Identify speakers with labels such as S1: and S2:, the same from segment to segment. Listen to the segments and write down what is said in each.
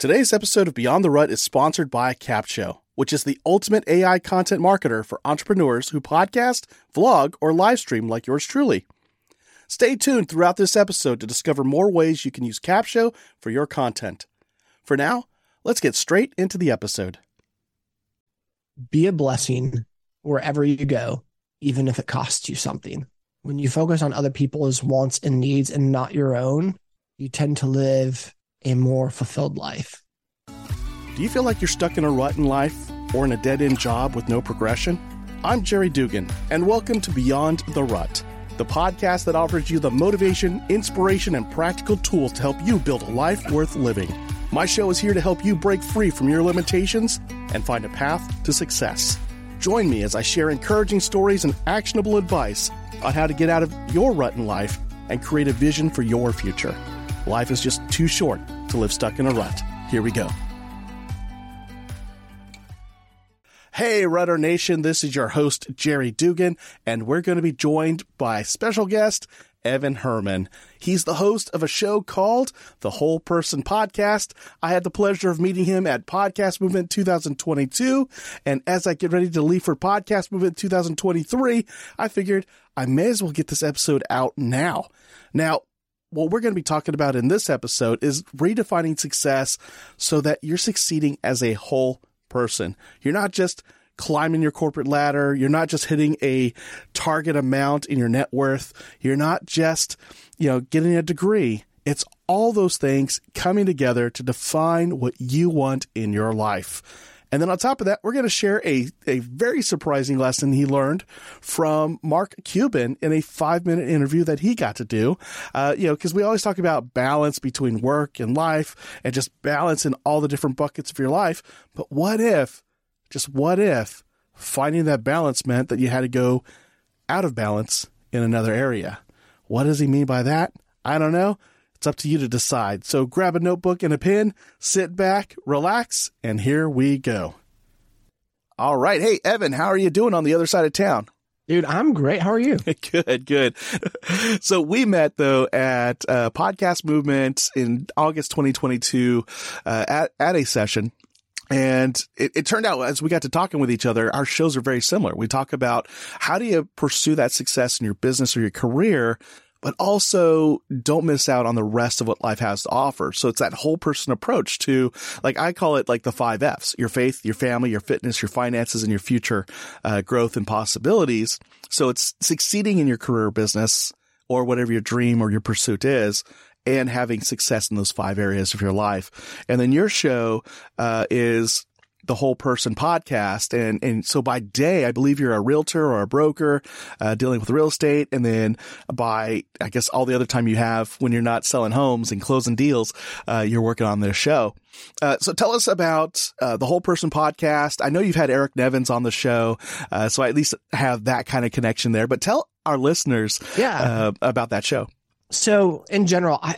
S1: Today's episode of Beyond the Rut is sponsored by Capsho, which is the ultimate AI content marketer for entrepreneurs who podcast, vlog, or live stream like yours truly. Stay tuned throughout this episode to discover more ways you can use Capsho for your content. For now, let's get straight into the episode.
S2: Be a blessing wherever you go, even if it costs you something. When you focus on other people's wants and needs and not your own, you tend to live a more fulfilled life.
S1: Do you feel like you're stuck in a rut in life or in a dead end job with no progression? I'm Jerry Dugan, and welcome to Beyond the Rut, the podcast that offers you the motivation, inspiration, and practical tools to help you build a life worth living. My show is here to help you break free from your limitations and find a path to success. Join me as I share encouraging stories and actionable advice on how to get out of your rut in life and create a vision for your future. Life is just too short to live stuck in a rut. Here we go. Hey, Rutter Nation, this is your host, Jerry Dugan, and we're going to be joined by special guest, Evan Herrman. He's the host of a show called The Whole Person Podcast. I had the pleasure of meeting him at Podcast Movement 2022. And as I get ready to leave for Podcast Movement 2023, I figured I may as well get this episode out now. Now, what we're going to be talking about in this episode is redefining success so that you're succeeding as a whole person. You're not just climbing your corporate ladder. You're not just hitting a target amount in your net worth. You're not just, you know, getting a degree. It's all those things coming together to define what you want in your life. And then on top of that, we're going to share a, a very surprising lesson he learned from Mark Cuban in a five minute interview that he got to do. Uh, you know, because we always talk about balance between work and life and just balance in all the different buckets of your life. But what if, just what if finding that balance meant that you had to go out of balance in another area? What does he mean by that? I don't know. It's up to you to decide. So grab a notebook and a pen, sit back, relax, and here we go. All right. Hey, Evan, how are you doing on the other side of town?
S2: Dude, I'm great. How are you?
S1: good, good. so we met though at uh, Podcast Movement in August 2022 uh, at at a session. And it, it, turned out as we got to talking with each other, our shows are very similar. We talk about how do you pursue that success in your business or your career but also don't miss out on the rest of what life has to offer. So it's that whole person approach to, like, I call it like the five F's, your faith, your family, your fitness, your finances, and your future uh, growth and possibilities. So it's succeeding in your career business or whatever your dream or your pursuit is and having success in those five areas of your life. And then your show, uh, is the whole person podcast. And, and so by day, I believe you're a realtor or a broker, uh, dealing with real estate. And then by, I guess all the other time you have when you're not selling homes and closing deals, uh, you're working on this show. Uh, so tell us about uh, the whole person podcast. I know you've had Eric Nevins on the show, uh, so I at least have that kind of connection there. But tell our listeners,
S2: yeah,
S1: uh, about that show.
S2: So in general, I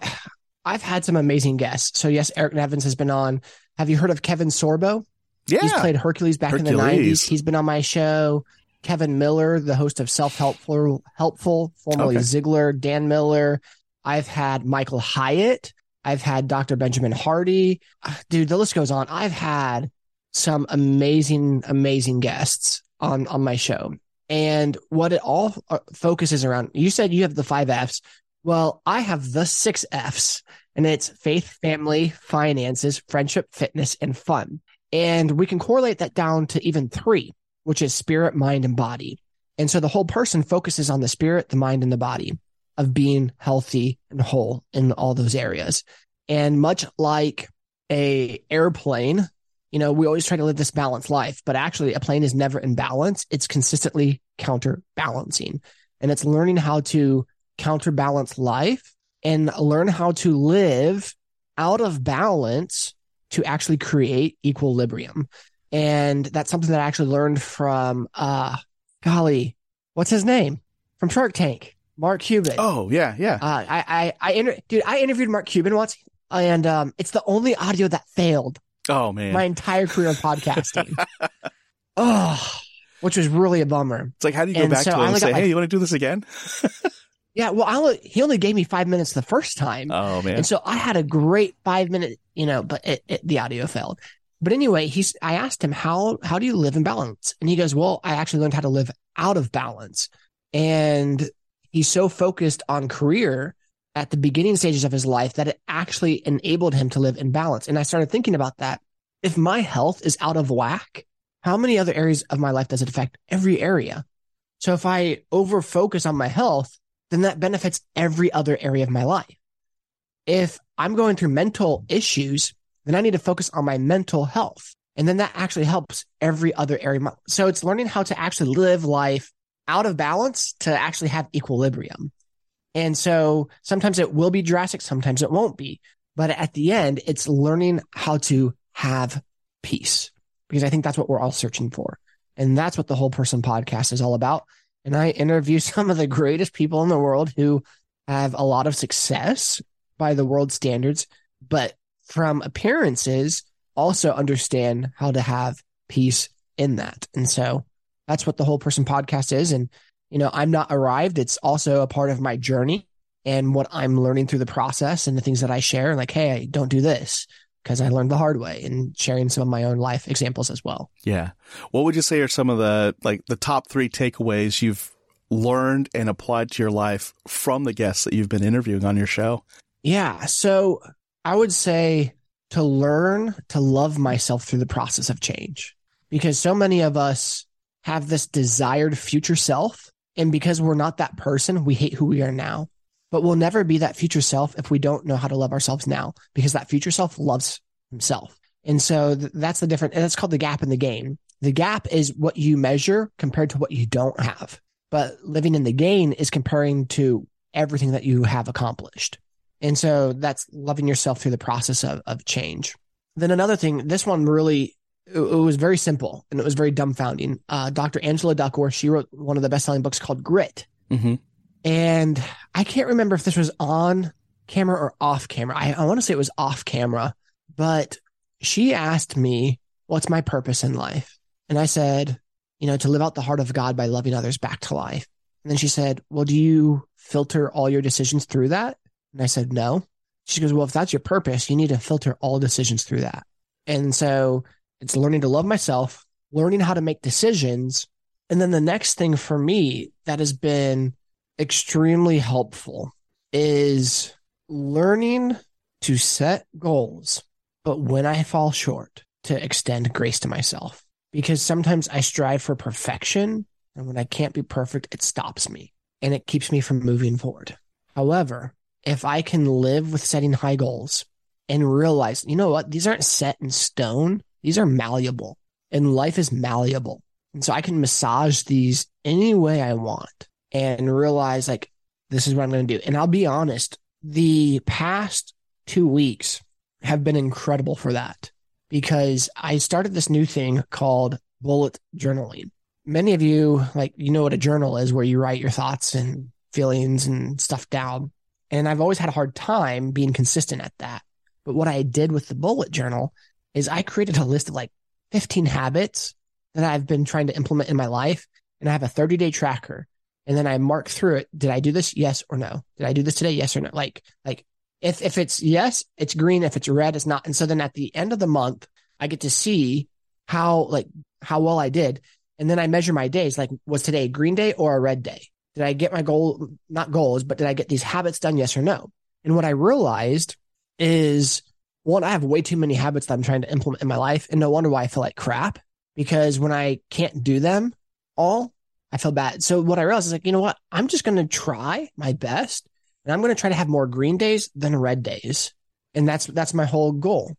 S2: I've had some amazing guests. So yes, Eric Nevins has been on. Have you heard of Kevin Sorbo?
S1: Yeah.
S2: He's played Hercules back Hercules. in the 90s. He's been on my show. Kevin Miller, the host of Self Helpful, Helpful, formerly okay. Ziglar, Dan Miller. I've had Michael Hyatt. I've had Dr. Benjamin Hardy. Dude, the list goes on. I've had some amazing, amazing guests on, on my show. And what it all uh, focuses around, you said you have the five F's. Well, I have the six F's, and it's faith, family, finances, friendship, fitness, and fun. And we can correlate that down to even three, which is spirit, mind, and body. And so the whole person focuses on the spirit, the mind, and the body of being healthy and whole in all those areas. And much like a airplane, you know, we always try to live this balanced life, but actually a plane is never in balance. It's consistently counterbalancing. And it's learning how to counterbalance life and learn how to live out of balance to actually create equilibrium. And that's something that I actually learned from, uh, golly, what's his name from Shark Tank? Mark Cuban.
S1: Oh yeah, yeah.
S2: Uh, I, I, I, inter- dude, I interviewed Mark Cuban once, and um, it's the only audio that failed.
S1: Oh man,
S2: my entire career of podcasting. oh, which was really a bummer.
S1: It's like, how do you go and back so to it and say, "Hey, you want to do this again?"
S2: Yeah, well, I, he only gave me five minutes the first time.
S1: Oh man!
S2: And so I had a great five minute, you know, but it, it, the audio failed. But anyway, he's. I asked him how how do you live in balance, and he goes, "Well, I actually learned how to live out of balance." And he's so focused on career at the beginning stages of his life that it actually enabled him to live in balance. And I started thinking about that. If my health is out of whack, how many other areas of my life does it affect? Every area. So if I over focus on my health, then that benefits every other area of my life. If I'm going through mental issues, then I need to focus on my mental health. And then that actually helps every other area. So it's learning how to actually live life out of balance to actually have equilibrium. And so sometimes it will be drastic, sometimes it won't be. But at the end, it's learning how to have peace because I think that's what we're all searching for. And that's what the whole person podcast is all about. And I interview some of the greatest people in the world who have a lot of success by the world standards, but from appearances, also understand how to have peace in that. And so that's what the whole person podcast is. And, you know, I'm not arrived. It's also a part of my journey and what I'm learning through the process and the things that I share. And like, hey, don't do this because I learned the hard way and sharing some of my own life examples as well.
S1: Yeah. What would you say are some of the like the top three takeaways you've learned and applied to your life from the guests that you've been interviewing on your show?
S2: Yeah. So I would say to learn to love myself through the process of change because so many of us have this desired future self. And because we're not that person, we hate who we are now. But we'll never be that future self if we don't know how to love ourselves now, because that future self loves himself. And so th- that's the difference. And that's called the gap in the gain. The gap is what you measure compared to what you don't have. But living in the gain is comparing to everything that you have accomplished. And so that's loving yourself through the process of, of change. Then another thing, this one really it, it was very simple and it was very dumbfounding. Uh, Dr. Angela Duckworth, she wrote one of the best selling books called Grit. Mm-hmm. And I can't remember if this was on camera or off camera. I, I want to say it was off camera, but she asked me, What's my purpose in life? And I said, You know, to live out the heart of God by loving others back to life. And then she said, Well, do you filter all your decisions through that? And I said, No. She goes, Well, if that's your purpose, you need to filter all decisions through that. And so it's learning to love myself, learning how to make decisions. And then the next thing for me that has been extremely helpful is learning to set goals, but when I fall short, to extend grace to myself. Because sometimes I strive for perfection, and when I can't be perfect, it stops me and it keeps me from moving forward. However, if I can live with setting high goals and realize, you know what, these aren't set in stone, these are malleable and life is malleable. And so I can massage these any way I want and realize like, this is what I'm going to do. And I'll be honest, the past two weeks have been incredible for that because I started this new thing called bullet journaling. Many of you, like, you know what a journal is where you write your thoughts and feelings and stuff down. And I've always had a hard time being consistent at that. But what I did with the bullet journal is I created a list of like 15 habits that I've been trying to implement in my life. And I have a 30 day tracker. And then I mark through it. Did I do this? Yes or no? Did I do this today? Yes or no? Like, like if, if it's yes, it's green. If it's red, it's not. And so then at the end of the month, I get to see how, like, how well I did. And then I measure my days. Like, was today a green day or a red day? Did I get my goal, not goals, but did I get these habits done? Yes or no? And what I realized is one, I have way too many habits that I'm trying to implement in my life. And no wonder why I feel like crap because when I can't do them all, I feel bad. So what I realized is like, you know what? I'm just going to try my best and I'm going to try to have more green days than red days. And that's, that's my whole goal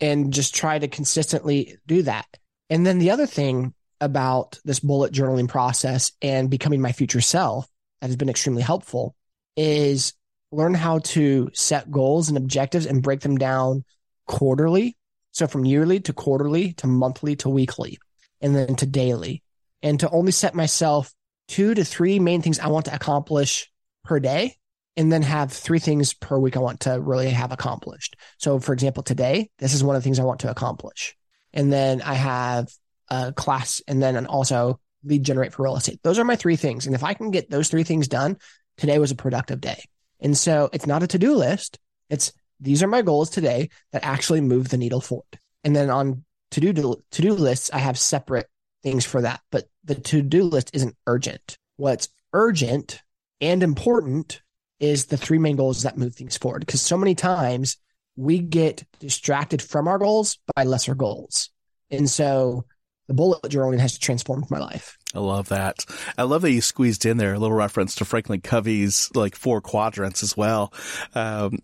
S2: and just try to consistently do that. And then the other thing about this bullet journaling process and becoming my future self that has been extremely helpful is learn how to set goals and objectives and break them down quarterly. So from yearly to quarterly to monthly to weekly and then to daily and to only set myself two to three main things I want to accomplish per day and then have three things per week I want to really have accomplished. So for example, today, this is one of the things I want to accomplish. And then I have a class and then also lead generate for real estate. Those are my three things. And if I can get those three things done, today was a productive day. And so it's not a to do list. It's these are my goals today that actually move the needle forward. And then on to do to do lists, I have separate things for that. But the to do list isn't urgent. What's urgent and important is the three main goals that move things forward. Because so many times we get distracted from our goals by lesser goals. And so the bullet journaling has transformed my life.
S1: I love that. I love that you squeezed in there a little reference to Franklin Covey's like four quadrants as well. Um,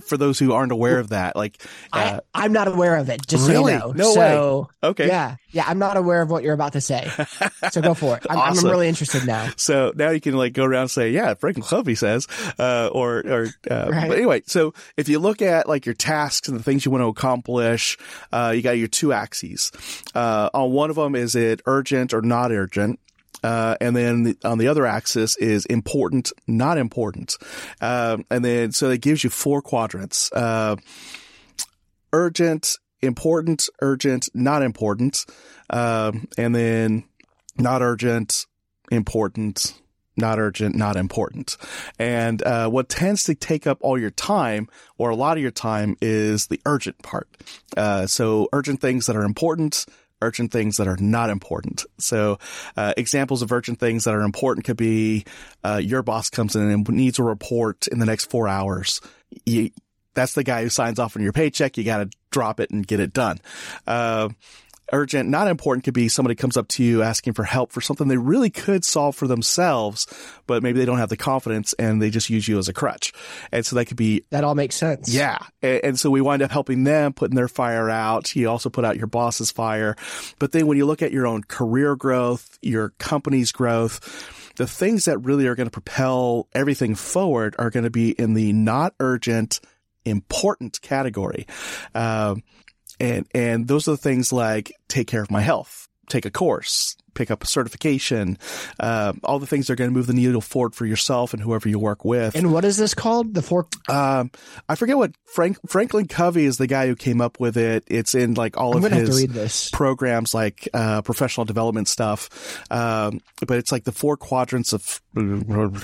S1: for those who aren't aware of that, like
S2: uh, I, am not aware of it. Just really? so you know.
S1: No
S2: so,
S1: way. Okay.
S2: Yeah, yeah. I'm not aware of what you're about to say. So go for it. I'm, awesome. I'm really interested now.
S1: So now you can like go around and say, yeah, Franklin Covey says, uh, or or. Uh, right. But anyway, so if you look at like your tasks and the things you want to accomplish, uh, you got your two axes. Uh, on one of them, is it urgent or not urgent? Uh, and then the, on the other axis is important, not important. Uh, and then, so it gives you four quadrants. Uh, urgent, important, urgent, not important. Um, and then not urgent, important, not urgent, not important. And uh, what tends to take up all your time, or a lot of your time, is the urgent part. Uh, so urgent things that are important, urgent things that are not important. So, uh, examples of urgent things that are important could be uh, your boss comes in and needs a report in the next four hours. You, that's the guy who signs off on your paycheck. You got to drop it and get it done. Uh, urgent, not important could be somebody comes up to you asking for help for something they really could solve for themselves, but maybe they don't have the confidence and they just use you as a crutch. And so that could be
S2: that all makes sense.
S1: Yeah. And, and so we wind up helping them, putting their fire out. You also put out your boss's fire. But then when you look at your own career growth, your company's growth, the things that really are going to propel everything forward are going to be in the not urgent, important category. Um, and, and those are the things like take care of my health, take a course, pick up a certification, uh, all the things that are going to move the needle forward for yourself and whoever you work with.
S2: And what is this called? The four?
S1: Um, I forget what Frank Franklin Covey is the guy who came up with it. It's in like all
S2: I'm
S1: of his programs, like uh, professional development stuff. Um, but it's like the four quadrants of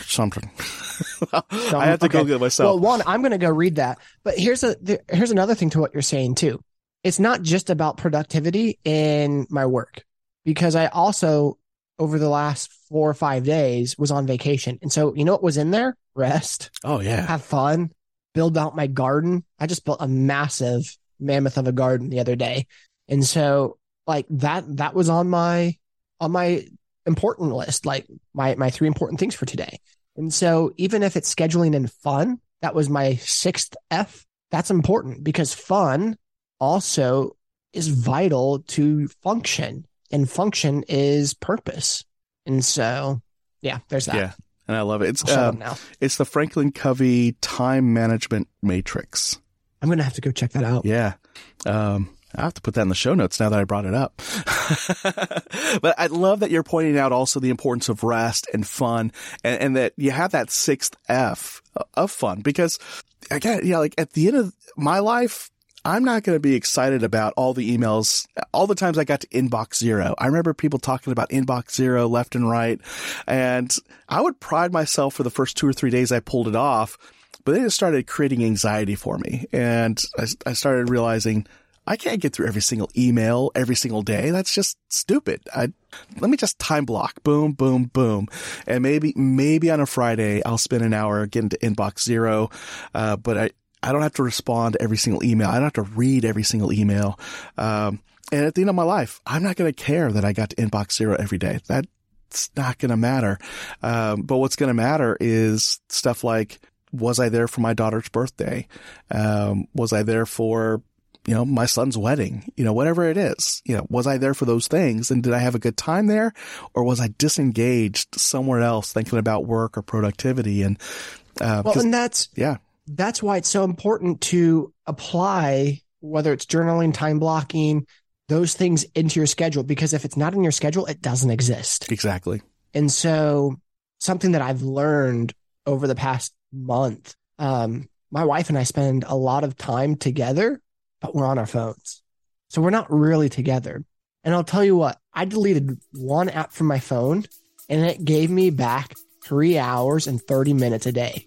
S1: something. I have to okay. Google it myself.
S2: Well, one, I'm going to go read that. But here's a here's another thing to what you're saying too it's not just about productivity in my work because I also over the last four or five days was on vacation. And so, you know what was in there? Rest.
S1: Oh, yeah.
S2: Have fun, build out my garden. I just built a massive mammoth of a garden the other day. And so, like that, that was on my, on my important list, like my, my three important things for today. And so, even if it's scheduling and fun, that was my sixth F. That's important because fun also is vital to function and function is purpose. And so, yeah, there's that.
S1: Yeah. And I love it. It's, um, it's the Franklin Covey time management matrix.
S2: I'm going to have to go check that out.
S1: Yeah. Um, I have to put that in the show notes now that I brought it up. but I love that you're pointing out also the importance of rest and fun and, and that you have that sixth F of fun because again, yeah, like at the end of my life, I'm not going to be excited about all the emails, all the times I got to inbox zero. I remember people talking about inbox zero left and right. And I would pride myself for the first two or three days I pulled it off, but then it started creating anxiety for me. And I, I started realizing I can't get through every single email every single day. That's just stupid. I, let me just time block. Boom, boom, boom. And maybe, maybe on a Friday, I'll spend an hour getting to inbox zero. Uh, but I, I don't have to respond to every single email. I don't have to read every single email. Um, and at the end of my life, I'm not going to care that I got to inbox zero every day. That's not going to matter. Um, but what's going to matter is stuff like, was I there for my daughter's birthday? Um, was I there for, you know, my son's wedding? You know, whatever it is, you know, was I there for those things? And did I have a good time there? Or was I disengaged somewhere else thinking about work or productivity? And,
S2: uh, well, and that's,
S1: yeah
S2: that's why it's so important to apply whether it's journaling, time blocking, those things into your schedule because if it's not in your schedule, it doesn't exist.
S1: Exactly.
S2: And so something that I've learned over the past month, um, my wife and I spend a lot of time together, but we're on our phones. So we're not really together. And I'll tell you what, I deleted one app from my phone and it gave me back three hours and 30 minutes a day.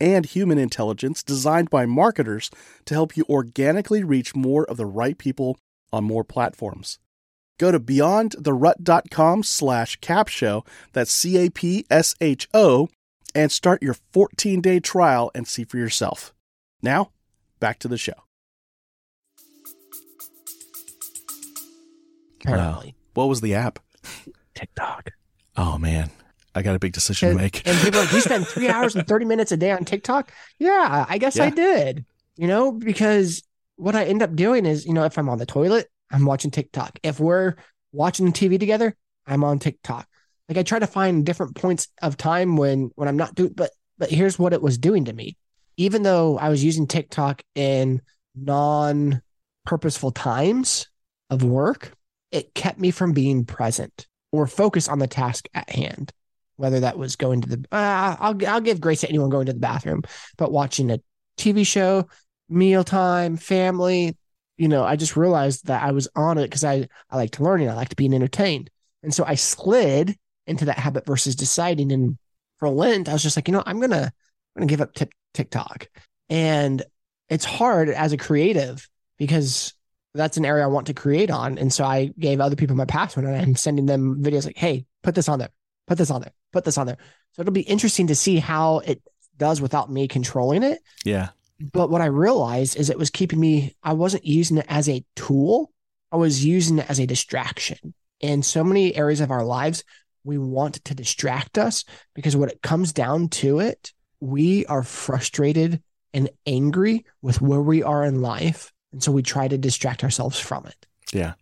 S1: and human intelligence designed by marketers to help you organically reach more of the right people on more platforms. Go to beyondtherut.com slash capsho, that's C-A-P-S-H-O, and start your 14-day trial and see for yourself. Now, back to the show. Wow. What was the app?
S2: TikTok.
S1: Oh man, I got a big decision
S2: and,
S1: to make.
S2: and people like, you spend three hours and 30 minutes a day on TikTok? Yeah, I guess yeah. I did. You know, because what I end up doing is, you know, if I'm on the toilet, I'm watching TikTok. If we're watching TV together, I'm on TikTok. Like I try to find different points of time when when I'm not doing but but here's what it was doing to me. Even though I was using TikTok in non purposeful times of work, it kept me from being present or focused on the task at hand whether that was going to the uh, I'll I'll give grace to anyone going to the bathroom, but watching a TV show, mealtime, family, you know, I just realized that I was on it because I I liked learning, I liked being entertained, and so I slid into that habit versus deciding. And for Lent, I was just like, you know, I'm gonna I'm gonna give up t- TikTok, and it's hard as a creative because that's an area I want to create on, and so I gave other people my password and I'm sending them videos like, hey, put this on there, put this on there put this on there. So it'll be interesting to see how it does without me controlling it.
S1: Yeah.
S2: But what I realized is it was keeping me, I wasn't using it as a tool, I was using it as a distraction. In so many areas of our lives, we want to distract us because what it comes down to it, we are frustrated and angry with where we are in life. And so we try to distract ourselves from it.
S1: Yeah.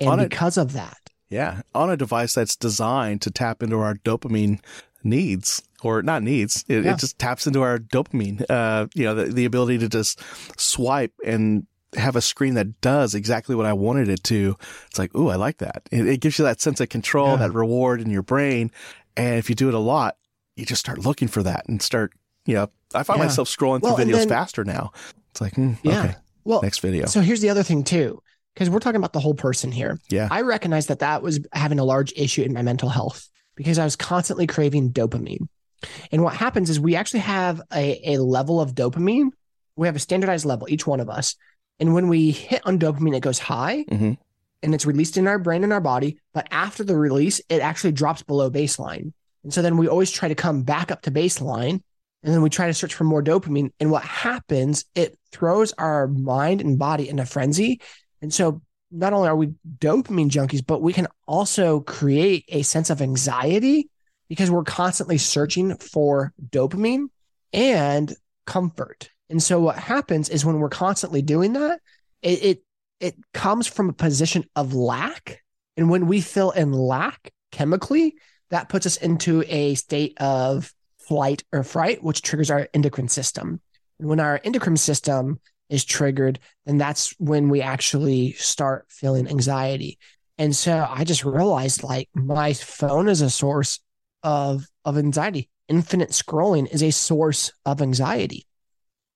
S2: And On because of that,
S1: yeah, on a device that's designed to tap into our dopamine needs or not needs. It, yeah. it just taps into our dopamine. Uh, you know, the, the ability to just swipe and have a screen that does exactly what I wanted it to. It's like, ooh, I like that. It, it gives you that sense of control, yeah. that reward in your brain. And if you do it a lot, you just start looking for that and start, you know, I find yeah. myself scrolling through well, videos then, faster now. It's like, mm, yeah. okay, well, next video.
S2: So here's the other thing too because we're talking about the whole person here.
S1: Yeah.
S2: I recognize that that was having a large issue in my mental health because I was constantly craving dopamine. And what happens is we actually have a, a level of dopamine. We have a standardized level, each one of us. And when we hit on dopamine, it goes high mm-hmm. and it's released in our brain and our body. But after the release, it actually drops below baseline. And so then we always try to come back up to baseline and then we try to search for more dopamine. And what happens, it throws our mind and body in a frenzy and so not only are we dopamine junkies, but we can also create a sense of anxiety because we're constantly searching for dopamine and comfort. And so what happens is when we're constantly doing that, it it, it comes from a position of lack. And when we feel in lack chemically, that puts us into a state of flight or fright, which triggers our endocrine system. And when our endocrine system is triggered, then that's when we actually start feeling anxiety. And so I just realized like my phone is a source of of anxiety. Infinite scrolling is a source of anxiety.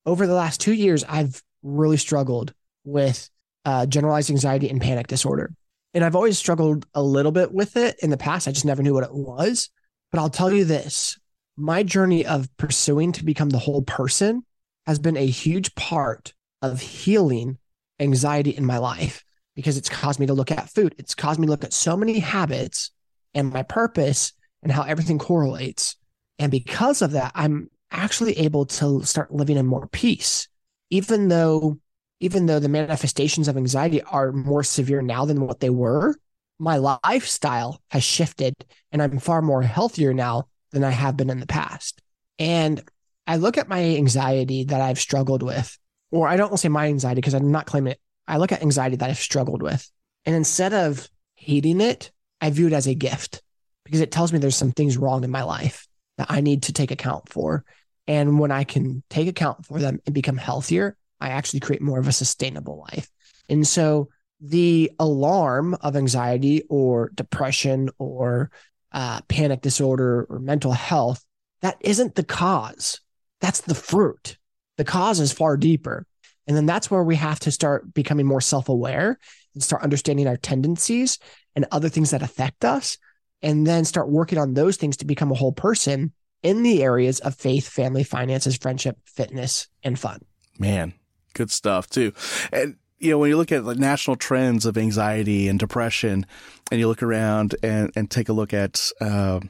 S2: Over the last two years, I've really struggled with uh, generalized anxiety and panic disorder. And I've always struggled a little bit with it in the past. I just never knew what it was. But I'll tell you this my journey of pursuing to become the whole person has been a huge part of healing anxiety in my life because it's caused me to look at food. It's caused me to look at so many habits and my purpose and how everything correlates. And because of that, I'm actually able to start living in more peace, even though even though the manifestations of anxiety are more severe now than what they were, my lifestyle has shifted and I'm far more healthier now than I have been in the past. And I look at my anxiety that I've struggled with or I don't want to say my anxiety because I'm not claiming it. I look at anxiety that I've struggled with. And instead of hating it, I view it as a gift because it tells me there's some things wrong in my life that I need to take account for. And when I can take account for them and become healthier, I actually create more of a sustainable life. And so the alarm of anxiety or depression or uh, panic disorder or mental health, that isn't the cause. That's the fruit. The cause is far deeper. And then that's where we have to start becoming more self aware and start understanding our tendencies and other things that affect us. And then start working on those things to become a whole person in the areas of faith, family, finances, friendship, fitness, and fun.
S1: Man, good stuff too. And you know, when you look at the national trends of anxiety and depression, and you look around and, and take a look at uh,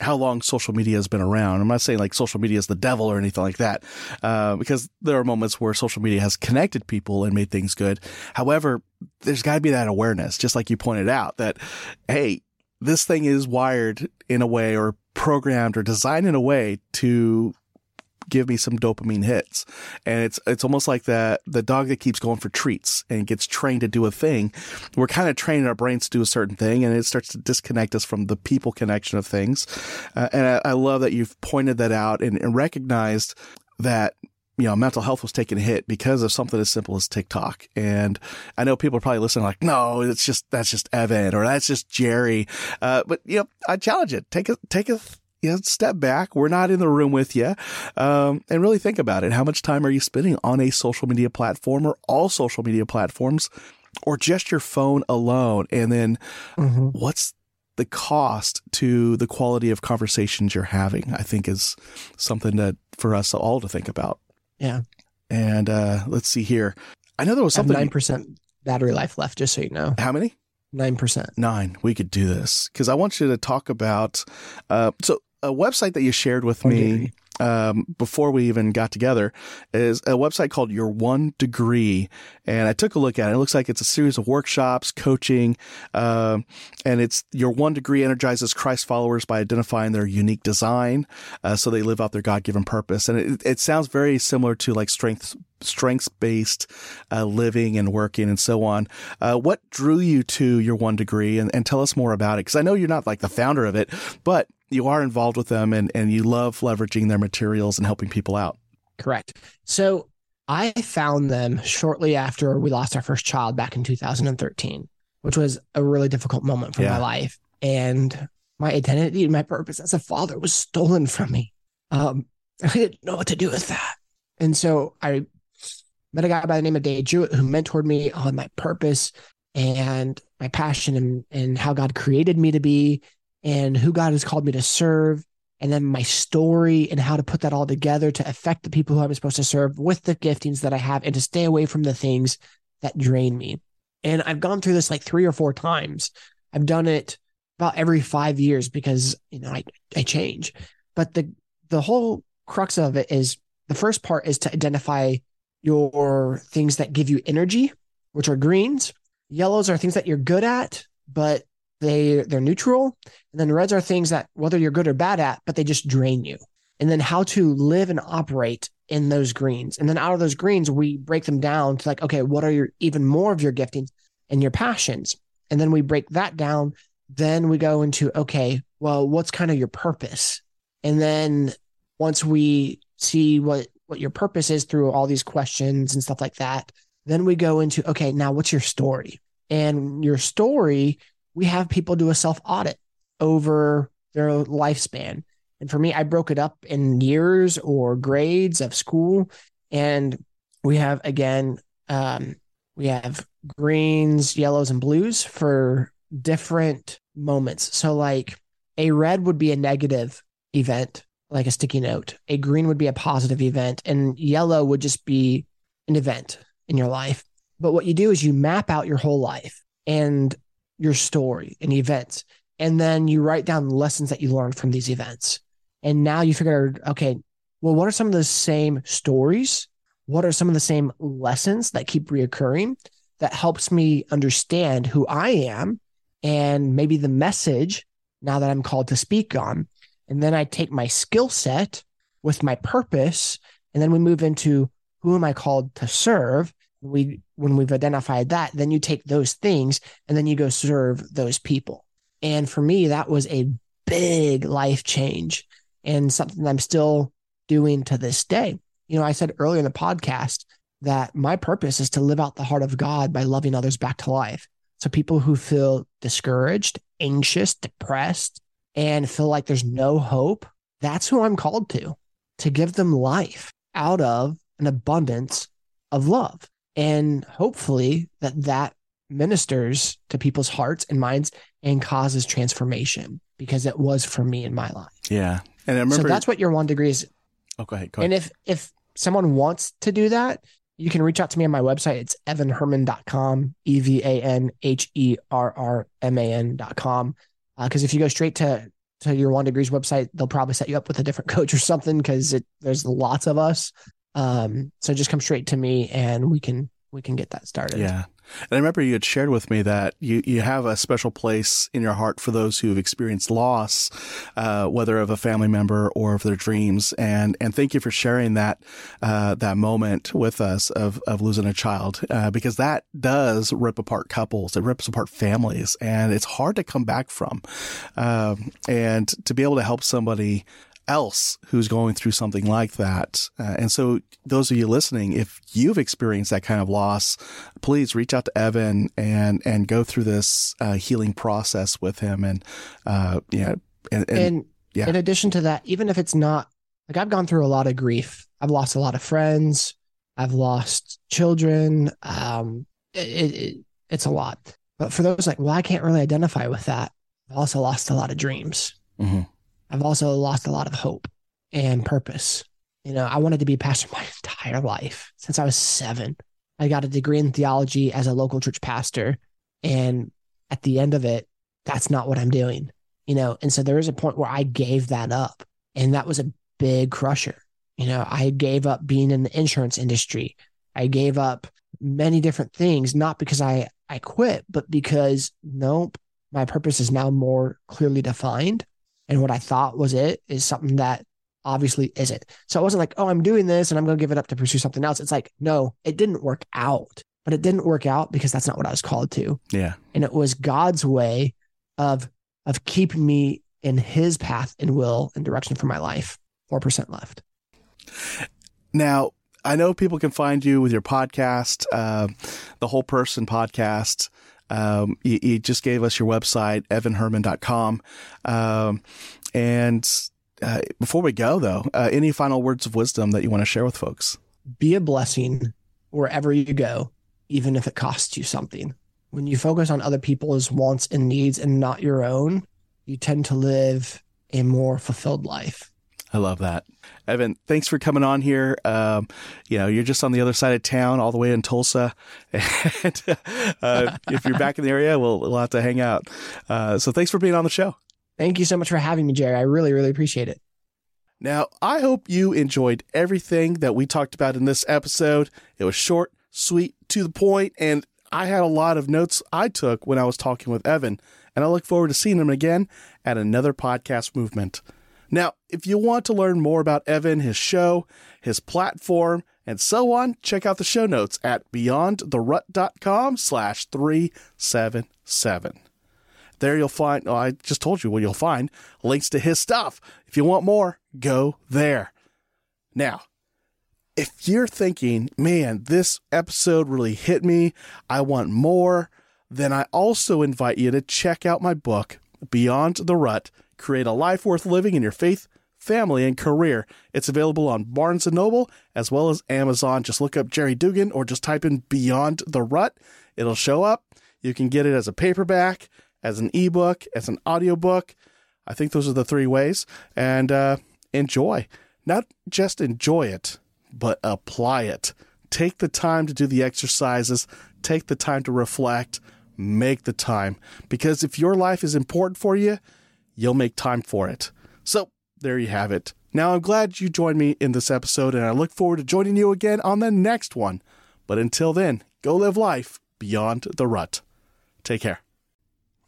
S1: how long social media has been around. I'm not saying like social media is the devil or anything like that, uh, because there are moments where social media has connected people and made things good. However, there's got to be that awareness, just like you pointed out, that hey, this thing is wired in a way or programmed or designed in a way to give me some dopamine hits. And it's it's almost like that the dog that keeps going for treats and gets trained to do a thing. We're kind of training our brains to do a certain thing, and it starts to disconnect us from the people connection of things. Uh, and I, I, love that you've pointed that out and, and recognized that you know, mental health was taking a hit because of something as simple as TikTok. And I know people are probably listening like, no, it's just, that's just Evan or that's just Jerry. Uh, but you know, I challenge it. Take a, take a you know, step back. We're not in the room with you. Um, and really think about it. How much time are you spending on a social media platform or all social media platforms or just your phone alone? And then mm-hmm. what's the cost to the quality of conversations you're having? I think is something that for us all to think about.
S2: Yeah.
S1: And, uh, let's see here. I know there was something.
S2: 9% battery life left, just so you know.
S1: How many?
S2: 9%.
S1: Nine. We could do this because I want you to talk about, uh, so a website that you shared with me um, before we even got together is a website called Your One Degree, and I took a look at it. It looks like it's a series of workshops, coaching, uh, and it's Your One Degree energizes Christ followers by identifying their unique design, uh, so they live out their God given purpose. And it, it sounds very similar to like strength strengths based uh, living and working and so on. Uh, what drew you to your one degree and, and tell us more about it? Because I know you're not like the founder of it, but you are involved with them and, and you love leveraging their materials and helping people out.
S2: Correct. So I found them shortly after we lost our first child back in 2013, which was a really difficult moment for yeah. my life. And my identity and my purpose as a father was stolen from me. Um, I didn't know what to do with that. And so I met a guy by the name of Dave Jewett who mentored me on my purpose and my passion and, and how God created me to be and who God has called me to serve, and then my story and how to put that all together to affect the people who I'm supposed to serve with the giftings that I have and to stay away from the things that drain me. And I've gone through this like three or four times. I've done it about every five years because, you know, I, I change. But the the whole crux of it is the first part is to identify your things that give you energy, which are greens. Yellows are things that you're good at, but they they're neutral and then reds are things that whether you're good or bad at but they just drain you. And then how to live and operate in those greens. And then out of those greens we break them down to like okay what are your even more of your giftings and your passions? And then we break that down. Then we go into okay well what's kind of your purpose? And then once we see what what your purpose is through all these questions and stuff like that then we go into okay now what's your story? And your story we have people do a self audit over their lifespan. And for me, I broke it up in years or grades of school. And we have, again, um, we have greens, yellows, and blues for different moments. So, like a red would be a negative event, like a sticky note. A green would be a positive event, and yellow would just be an event in your life. But what you do is you map out your whole life. And your story and events. And then you write down lessons that you learned from these events. And now you figure out, okay, well, what are some of the same stories? What are some of the same lessons that keep reoccurring that helps me understand who I am and maybe the message now that I'm called to speak on? And then I take my skill set with my purpose, and then we move into who am I called to serve? We when we've identified that then you take those things and then you go serve those people and for me that was a big life change and something i'm still doing to this day. You know, I said earlier in the podcast that my purpose is to live out the heart of God by loving others back to life. So people who feel discouraged, anxious, depressed, and feel like there's no hope, that's who I'm called to, to give them life out of an abundance of love. And hopefully that that ministers to people's hearts and minds and causes transformation because it was for me in my life.
S1: Yeah. And I remember
S2: So that's what your one degree is.
S1: Oh, go ahead. Go ahead.
S2: And if if someone wants to do that, you can reach out to me on my website. It's evanherrman.com, E V A N H E R R M A N.com. Because uh, if you go straight to to your one degrees website, they'll probably set you up with a different coach or something because there's lots of us. Um, so just come straight to me and we can we can get that started.
S1: Yeah. And I remember you had shared with me that you, you have a special place in your heart for those who have experienced loss, uh, whether of a family member or of their dreams. And, and thank you for sharing that, uh, that moment with us of, of losing a child, uh, because that does rip apart couples. It rips apart families and it's hard to come back from. Um, and to be able to help somebody else who's going through something like that. Uh, and so, those of you listening, if you've experienced that kind of loss, please reach out to Evan and and go through this uh, healing process with him. And uh, yeah,
S2: and, and, and yeah. in addition to that, even if it's not like I've gone through a lot of grief, I've lost a lot of friends, I've lost children. Um, it, it, it's a lot. But for those like, well, I can't really identify with that. I've also lost a lot of dreams. Mm-hmm. I've also lost a lot of hope and purpose. You know, I wanted to be a pastor my entire life since I was seven. I got a degree in theology as a local church pastor. And at the end of it, that's not what I'm doing, you know? And so there is a point where I gave that up. And that was a big crusher. You know, I gave up being in the insurance industry. I gave up many different things, not because I, I quit, but because nope, my purpose is now more clearly defined and what I thought was it is something that obviously isn't. So it wasn't like, oh, I'm doing this and I'm going to give it up to pursue something else. It's like, no, it didn't work out, but it didn't work out because that's not what I was called to.
S1: Yeah.
S2: And it was God's way of of keeping me in his path and will and direction for my life. 4% left.
S1: Now, I know people can find you with your podcast, uh, the Whole Person podcast. Um, you, you, just gave us your website, evanherrman.com. Um, and uh, before we go, though, uh, any final words of wisdom that you want to share with folks?
S2: Be a blessing wherever you go, even if it costs you something. When you focus on other people's wants and needs and not your own, you tend to live a more fulfilled life.
S1: I love that. Evan, thanks for coming on here. Um, you know, you're just on the other side of town, all the way in Tulsa. And uh, if you're back in the area, we'll, we'll have to hang out. Uh, so thanks for being on the show.
S2: Thank you so much for having me, Jerry. I really, really appreciate it.
S1: Now, I hope you enjoyed everything that we talked about in this episode. It was short, sweet, to the point, and I had a lot of notes I took when I was talking with Evan, and I look forward to seeing him again at another podcast movement. Now, if you want to learn more about Evan, his show, his platform, and so on, check out the show notes at beyondtherut.com slash 377. There you'll find, oh, I just told you what you'll find, links to his stuff. If you want more, go there. Now, if you're thinking, man, this episode really hit me, I want more, then I also invite you to check out my book, Beyond the Rut Create a life worth living in your faith, family, and career. It's available on Barnes & Noble as well as Amazon. Just look up Jerry Dugan or just type in Beyond the Rut. It'll show up. You can get it as a paperback, as an ebook, as an audiobook. I think those are the three ways. And uh, enjoy. Not just enjoy it, but apply it. Take the time to do the exercises, take the time to reflect, make the time. Because if your life is important for you, you'll make time for it. So there you have it. Now I'm glad you joined me in this episode, and I look forward to joining you again on the next one. But until then, go live life beyond the rut. Take care.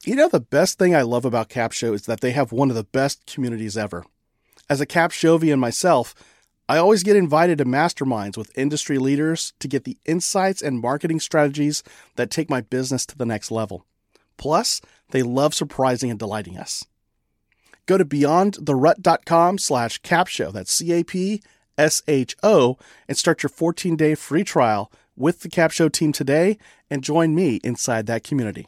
S1: You know, the best thing I love about Capsho is that they have one of the best communities ever. As a Capshovian myself, I always get invited to masterminds with industry leaders to get the insights and marketing strategies that take my business to the next level. Plus, they love surprising and delighting us. Go to beyondtherut.com slash capsho. That's C-A-P-S-H-O and start your 14-day free trial with the Capsho team today and join me inside that community.